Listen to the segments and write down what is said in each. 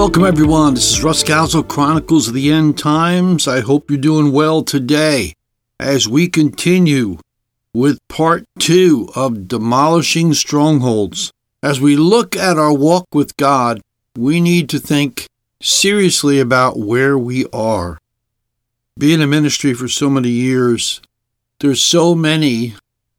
Welcome, everyone. This is Russ Scalzo, Chronicles of the End Times. I hope you're doing well today as we continue with part two of Demolishing Strongholds. As we look at our walk with God, we need to think seriously about where we are. Being in ministry for so many years, there's so many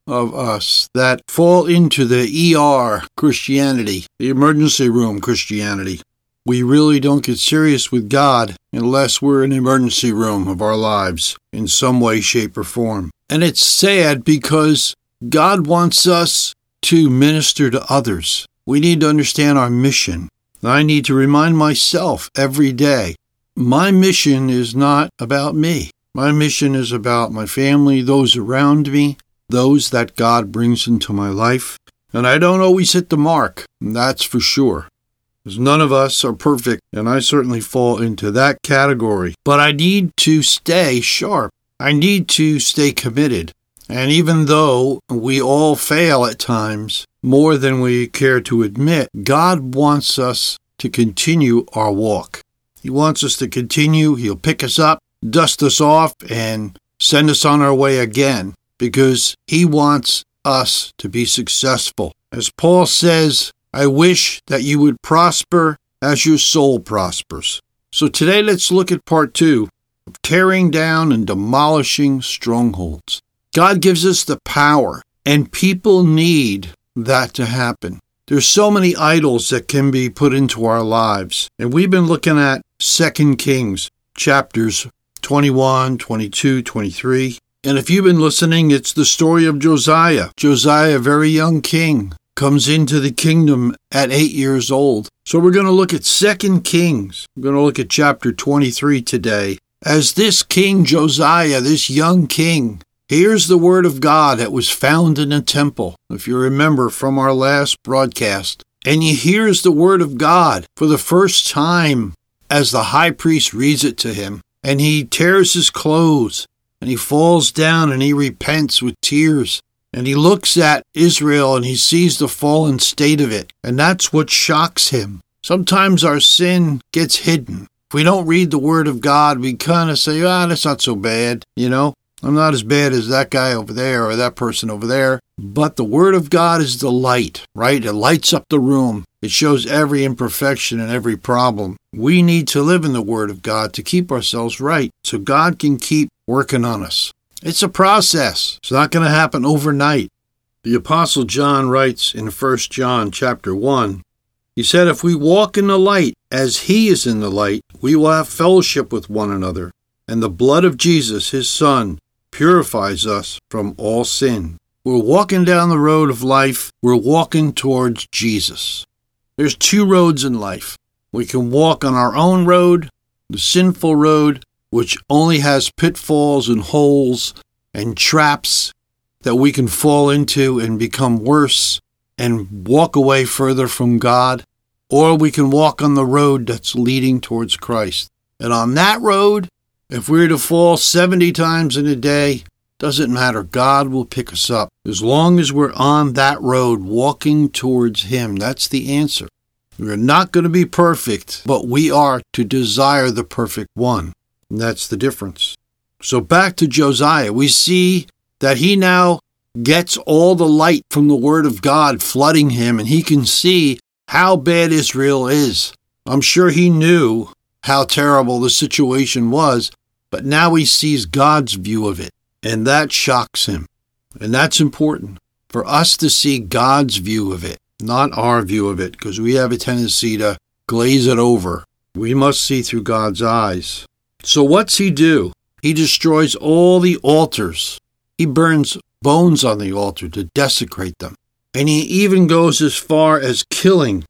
of us that fall into the ER Christianity, the emergency room Christianity we really don't get serious with God unless we're in the emergency room of our lives in some way, shape, or form. And it's sad because God wants us to minister to others. We need to understand our mission. I need to remind myself every day my mission is not about me. My mission is about my family, those around me, those that God brings into my life. And I don't always hit the mark, that's for sure because none of us are perfect, and I certainly fall into that category. But I need to stay sharp. I need to stay committed. And even though we all fail at times, more than we care to admit, God wants us to continue our walk. He wants us to continue. He'll pick us up, dust us off, and send us on our way again because He wants us to be successful. As Paul says, I wish that you would prosper as your soul prospers. So today let's look at part two of tearing down and demolishing strongholds. God gives us the power, and people need that to happen. There's so many idols that can be put into our lives. And we've been looking at 2 Kings chapters 21, 22, 23. And if you've been listening, it's the story of Josiah. Josiah, a very young king, comes into the kingdom at eight years old. So we're going to look at Second Kings. We're going to look at chapter 23 today. As this king Josiah, this young king, hears the word of God that was found in the temple, if you remember from our last broadcast, and he hears the word of God for the first time as the high priest reads it to him, and he tears his clothes, and he falls down and he repents with tears and he looks at Israel and he sees the fallen state of it, and that's what shocks him. Sometimes our sin gets hidden. If we don't read the Word of God, we kind of say, ah, that's not so bad, you know? I'm not as bad as that guy over there or that person over there. But the Word of God is the light, right? It lights up the room. It shows every imperfection and every problem. We need to live in the Word of God to keep ourselves right so God can keep working on us. It's a process. It's not going to happen overnight. The apostle John writes in 1 John chapter 1, he said if we walk in the light as he is in the light, we will have fellowship with one another, and the blood of Jesus, his son, purifies us from all sin. We're walking down the road of life. We're walking towards Jesus. There's two roads in life. We can walk on our own road, the sinful road, which only has pitfalls and holes and traps that we can fall into and become worse and walk away further from God, or we can walk on the road that's leading towards Christ. And on that road, if we're to fall 70 times in a day, doesn't matter. God will pick us up. As long as we're on that road walking towards Him, that's the answer. We're not going to be perfect, but we are to desire the perfect one. And that's the difference. So back to Josiah, we see that he now gets all the light from the Word of God flooding him, and he can see how bad Israel is. I'm sure he knew how terrible the situation was, but now he sees God's view of it, and that shocks him. And that's important for us to see God's view of it, not our view of it, because we have a tendency to glaze it over. We must see through God's eyes. So, what's he do? He destroys all the altars. He burns bones on the altar to desecrate them. And he even goes as far as killing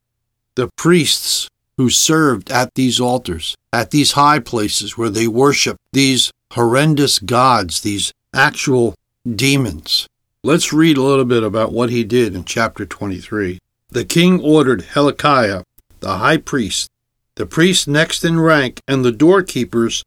the priests who served at these altars, at these high places where they worship these horrendous gods, these actual demons. Let's read a little bit about what he did in chapter 23. The king ordered Hilkiah, the high priest, the priests next in rank, and the doorkeepers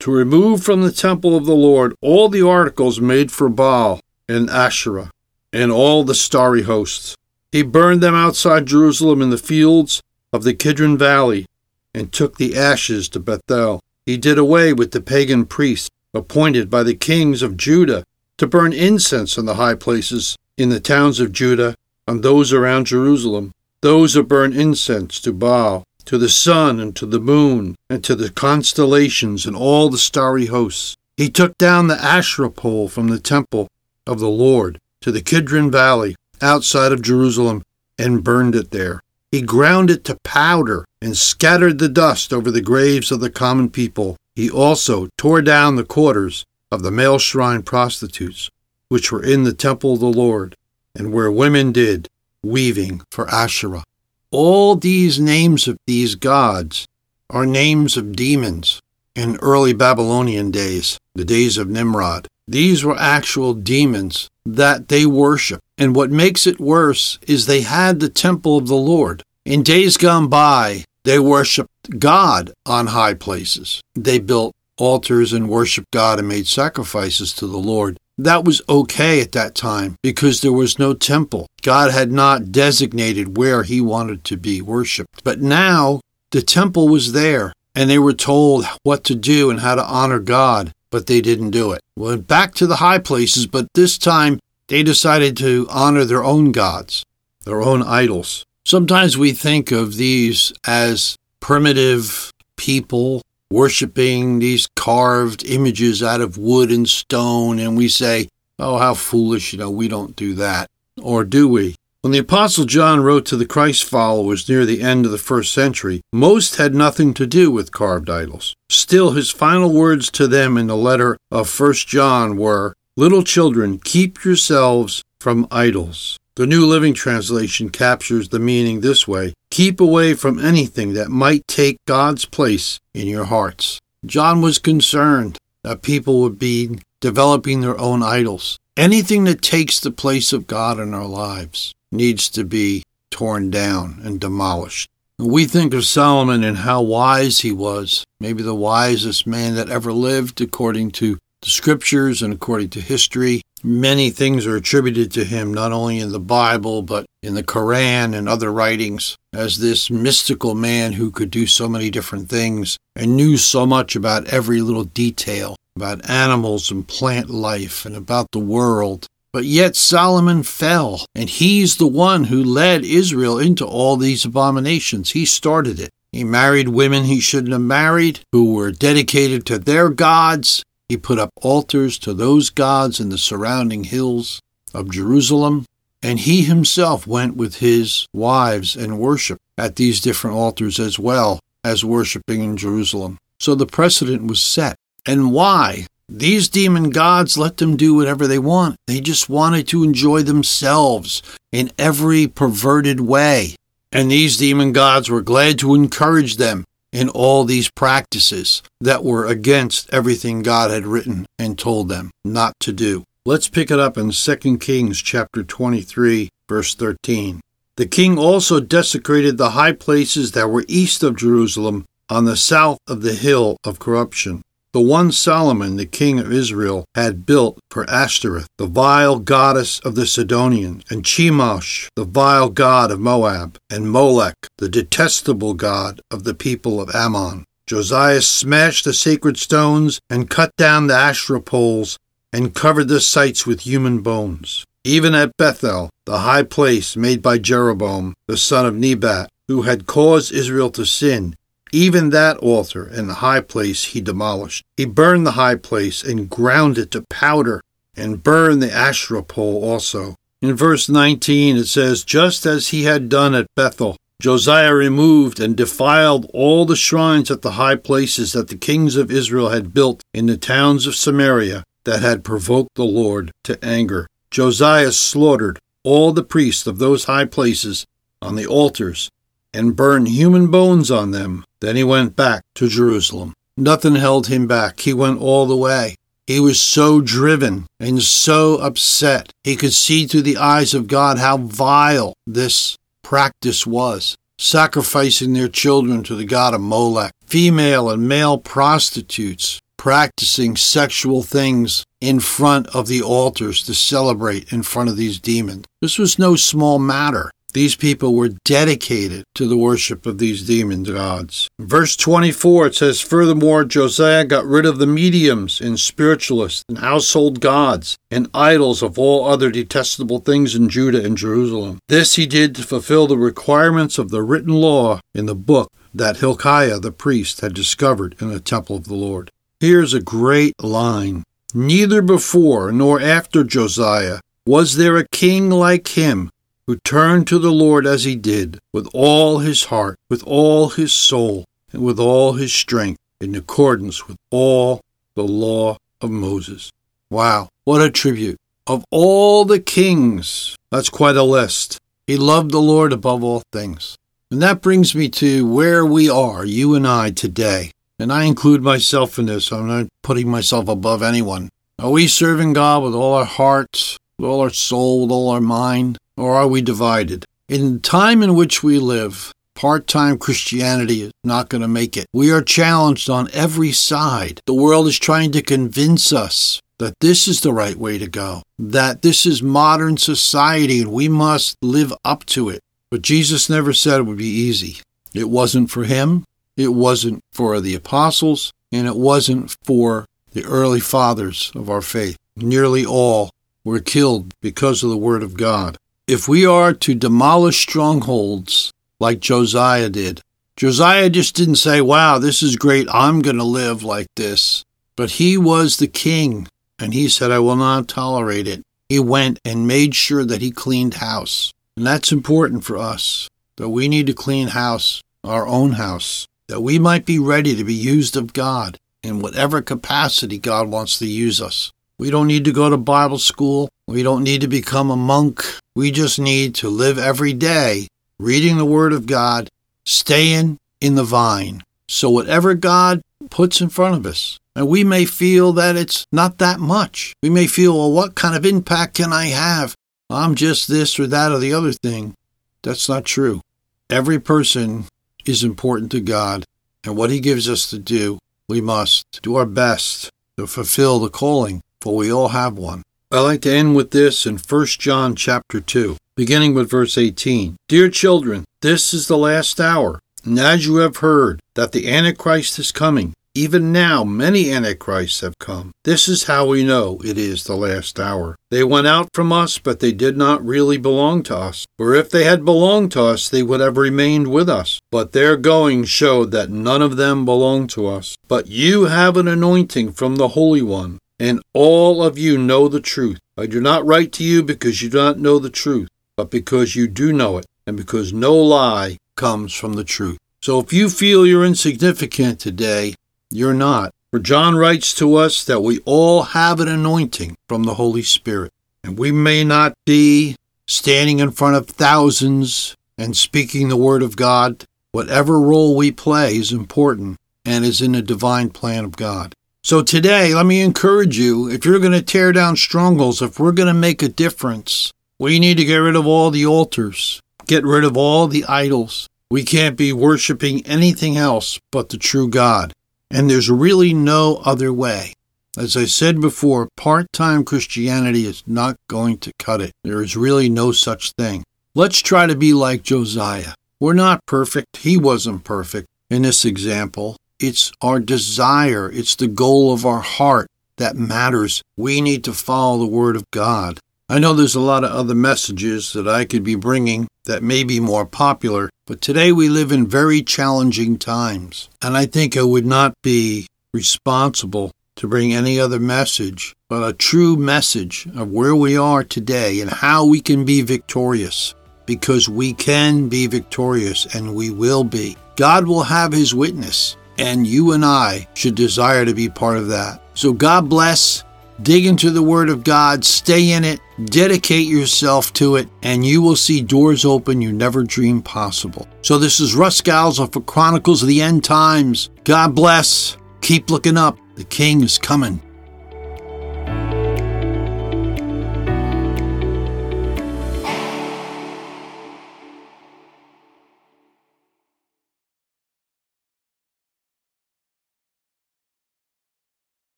to remove from the temple of the Lord all the articles made for Baal and Asherah and all the starry hosts. He burned them outside Jerusalem in the fields of the Kidron Valley, and took the ashes to Bethel. He did away with the pagan priests appointed by the kings of Judah to burn incense in the high places in the towns of Judah and those around Jerusalem, those who burn incense to Baal, to the sun and to the moon, and to the constellations and all the starry hosts. He took down the Asherah pole from the temple of the Lord to the Kidron Valley outside of Jerusalem and burned it there. He ground it to powder and scattered the dust over the graves of the common people. He also tore down the quarters of the male shrine prostitutes, which were in the temple of the Lord, and where women did weaving for Asherah. All these names of these gods are names of demons in early Babylonian days, the days of Nimrod. These were actual demons that they worshiped. And what makes it worse is they had the temple of the Lord. In days gone by, they worshiped God on high places. They built altars and worshiped God and made sacrifices to the Lord. That was okay at that time because there was no temple. God had not designated where he wanted to be worshiped. But now the temple was there and they were told what to do and how to honor God, but they didn't do it. Went back to the high places, but this time they decided to honor their own gods, their own idols. Sometimes we think of these as primitive people worshiping these carved images out of wood and stone, and we say, oh, how foolish, you know, we don't do that. Or do we? When the Apostle John wrote to the Christ followers near the end of the first century, most had nothing to do with carved idols. Still, his final words to them in the letter of First John were, Little children, keep yourselves from idols. The New Living Translation captures the meaning this way Keep away from anything that might take God's place in your hearts. John was concerned that people would be developing their own idols. Anything that takes the place of God in our lives needs to be torn down and demolished. We think of Solomon and how wise he was, maybe the wisest man that ever lived according to the scriptures and according to history. Many things are attributed to him, not only in the Bible, but in the Koran and other writings, as this mystical man who could do so many different things and knew so much about every little detail about animals and plant life and about the world. But yet Solomon fell, and he's the one who led Israel into all these abominations. He started it. He married women he shouldn't have married, who were dedicated to their gods, he put up altars to those gods in the surrounding hills of Jerusalem, and he himself went with his wives and worshiped at these different altars as well as worshiping in Jerusalem. So the precedent was set. And why? These demon gods let them do whatever they want. They just wanted to enjoy themselves in every perverted way. And these demon gods were glad to encourage them in all these practices that were against everything God had written and told them not to do. Let's pick it up in 2 Kings chapter 23 verse 13. The king also desecrated the high places that were east of Jerusalem on the south of the hill of corruption the one Solomon, the king of Israel, had built for Ashtoreth, the vile goddess of the Sidonians, and Chemosh, the vile god of Moab, and Molech, the detestable god of the people of Ammon. Josiah smashed the sacred stones and cut down the Asherah poles and covered the sites with human bones. Even at Bethel, the high place made by Jeroboam, the son of Nebat, who had caused Israel to sin, even that altar and the high place he demolished. He burned the high place and ground it to powder, and burned the Asherah pole also. In verse 19 it says, Just as he had done at Bethel, Josiah removed and defiled all the shrines at the high places that the kings of Israel had built in the towns of Samaria that had provoked the Lord to anger. Josiah slaughtered all the priests of those high places on the altars and burned human bones on them. Then he went back to Jerusalem. Nothing held him back. He went all the way. He was so driven and so upset. He could see through the eyes of God how vile this practice was. Sacrificing their children to the god of Molech, female and male prostitutes practicing sexual things in front of the altars to celebrate in front of these demons. This was no small matter. These people were dedicated to the worship of these demon gods. Verse 24, it says, Furthermore, Josiah got rid of the mediums and spiritualists and household gods and idols of all other detestable things in Judah and Jerusalem. This he did to fulfill the requirements of the written law in the book that Hilkiah the priest had discovered in the temple of the Lord. Here's a great line. Neither before nor after Josiah was there a king like him who turned to the Lord as he did, with all his heart, with all his soul, and with all his strength, in accordance with all the law of Moses. Wow, what a tribute. Of all the kings, that's quite a list. He loved the Lord above all things. And that brings me to where we are, you and I, today. And I include myself in this. I'm not putting myself above anyone. Are we serving God with all our hearts, with all our soul, with all our mind? Or are we divided? In the time in which we live, part time Christianity is not going to make it. We are challenged on every side. The world is trying to convince us that this is the right way to go, that this is modern society and we must live up to it. But Jesus never said it would be easy. It wasn't for him, it wasn't for the apostles, and it wasn't for the early fathers of our faith. Nearly all were killed because of the Word of God. If we are to demolish strongholds like Josiah did, Josiah just didn't say, Wow, this is great, I'm going to live like this. But he was the king, and he said, I will not tolerate it. He went and made sure that he cleaned house. And that's important for us, that we need to clean house, our own house, that we might be ready to be used of God in whatever capacity God wants to use us. We don't need to go to Bible school. We don't need to become a monk. We just need to live every day reading the Word of God, staying in the vine. So, whatever God puts in front of us, and we may feel that it's not that much. We may feel, well, what kind of impact can I have? I'm just this or that or the other thing. That's not true. Every person is important to God, and what He gives us to do, we must do our best to fulfill the calling, for we all have one. I like to end with this in 1 John chapter 2, beginning with verse 18. Dear children, this is the last hour, and as you have heard that the Antichrist is coming, even now many Antichrists have come. This is how we know it is the last hour. They went out from us, but they did not really belong to us. For if they had belonged to us, they would have remained with us. But their going showed that none of them belonged to us. But you have an anointing from the Holy One and all of you know the truth. I do not write to you because you do not know the truth, but because you do know it, and because no lie comes from the truth. So if you feel you're insignificant today, you're not. For John writes to us that we all have an anointing from the Holy Spirit, and we may not be standing in front of thousands and speaking the Word of God. Whatever role we play is important and is in the divine plan of God. So today, let me encourage you if you're going to tear down strongholds, if we're going to make a difference, we need to get rid of all the altars, get rid of all the idols. We can't be worshiping anything else but the true God. And there's really no other way. As I said before, part time Christianity is not going to cut it. There is really no such thing. Let's try to be like Josiah. We're not perfect. He wasn't perfect in this example. It's our desire, it's the goal of our heart that matters. We need to follow the Word of God. I know there's a lot of other messages that I could be bringing that may be more popular, but today we live in very challenging times. And I think it would not be responsible to bring any other message but a true message of where we are today and how we can be victorious. Because we can be victorious and we will be. God will have His witness. And you and I should desire to be part of that. So God bless. Dig into the Word of God, stay in it, dedicate yourself to it, and you will see doors open you never dreamed possible. So, this is Russ Scalzo for Chronicles of the End Times. God bless. Keep looking up. The King is coming.